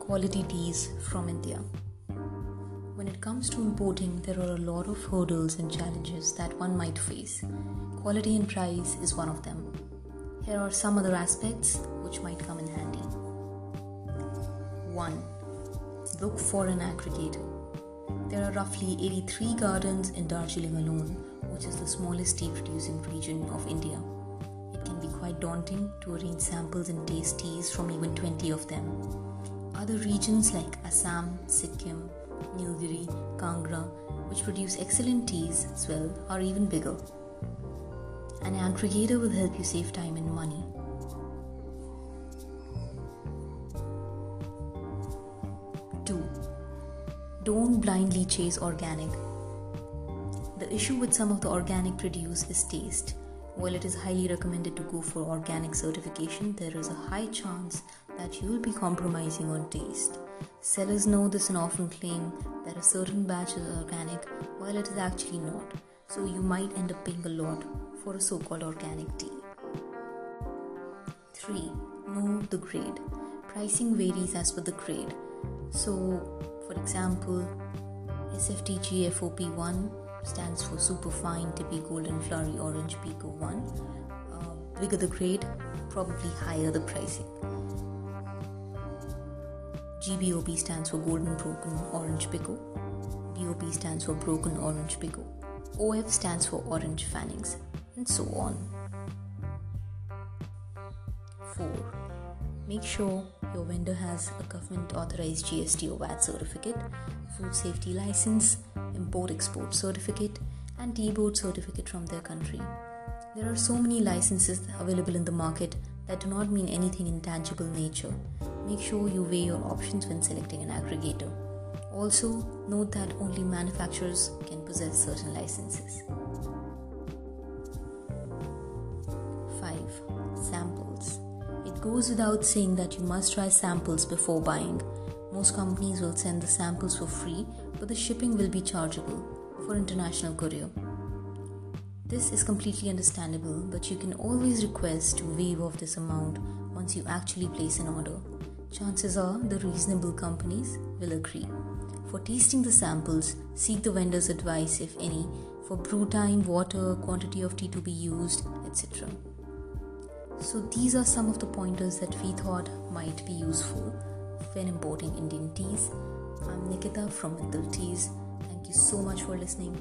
quality teas from India. When it comes to importing, there are a lot of hurdles and challenges that one might face. Quality and price is one of them. Here are some other aspects which might come in handy. 1. Look for an aggregator. There are roughly 83 gardens in Darjeeling alone, which is the smallest tea producing region of India. Quite daunting to arrange samples and taste teas from even 20 of them. Other regions like Assam, Sikkim, Nilgiri, Kangra, which produce excellent teas as well, are even bigger. An aggregator will help you save time and money. Two, don't blindly chase organic. The issue with some of the organic produce is taste. While it is highly recommended to go for organic certification, there is a high chance that you will be compromising on taste. Sellers know this and often claim that a certain batch is organic while it is actually not, so you might end up paying a lot for a so called organic tea. 3. Know the grade. Pricing varies as per the grade. So, for example, SFTG FOP1 stands for Superfine Tippy Golden Flowery Orange Pekoe 1. Uh, bigger the grade, probably higher the pricing. GBOP stands for Golden Broken Orange Pekoe. BOP stands for Broken Orange Pekoe. OF stands for Orange Fannings, and so on. 4. Make sure your vendor has a government authorized GST or VAT certificate, food safety license, import export certificate, and Tea Board certificate from their country. There are so many licenses available in the market that do not mean anything in tangible nature. Make sure you weigh your options when selecting an aggregator. Also, note that only manufacturers can possess certain licenses. 5. Samples. Goes without saying that you must try samples before buying. Most companies will send the samples for free, but the shipping will be chargeable for international courier. This is completely understandable, but you can always request to waive off this amount once you actually place an order. Chances are the reasonable companies will agree. For tasting the samples, seek the vendor's advice, if any, for brew time, water, quantity of tea to be used, etc. So, these are some of the pointers that we thought might be useful when importing Indian teas. I'm Nikita from Mithil Teas. Thank you so much for listening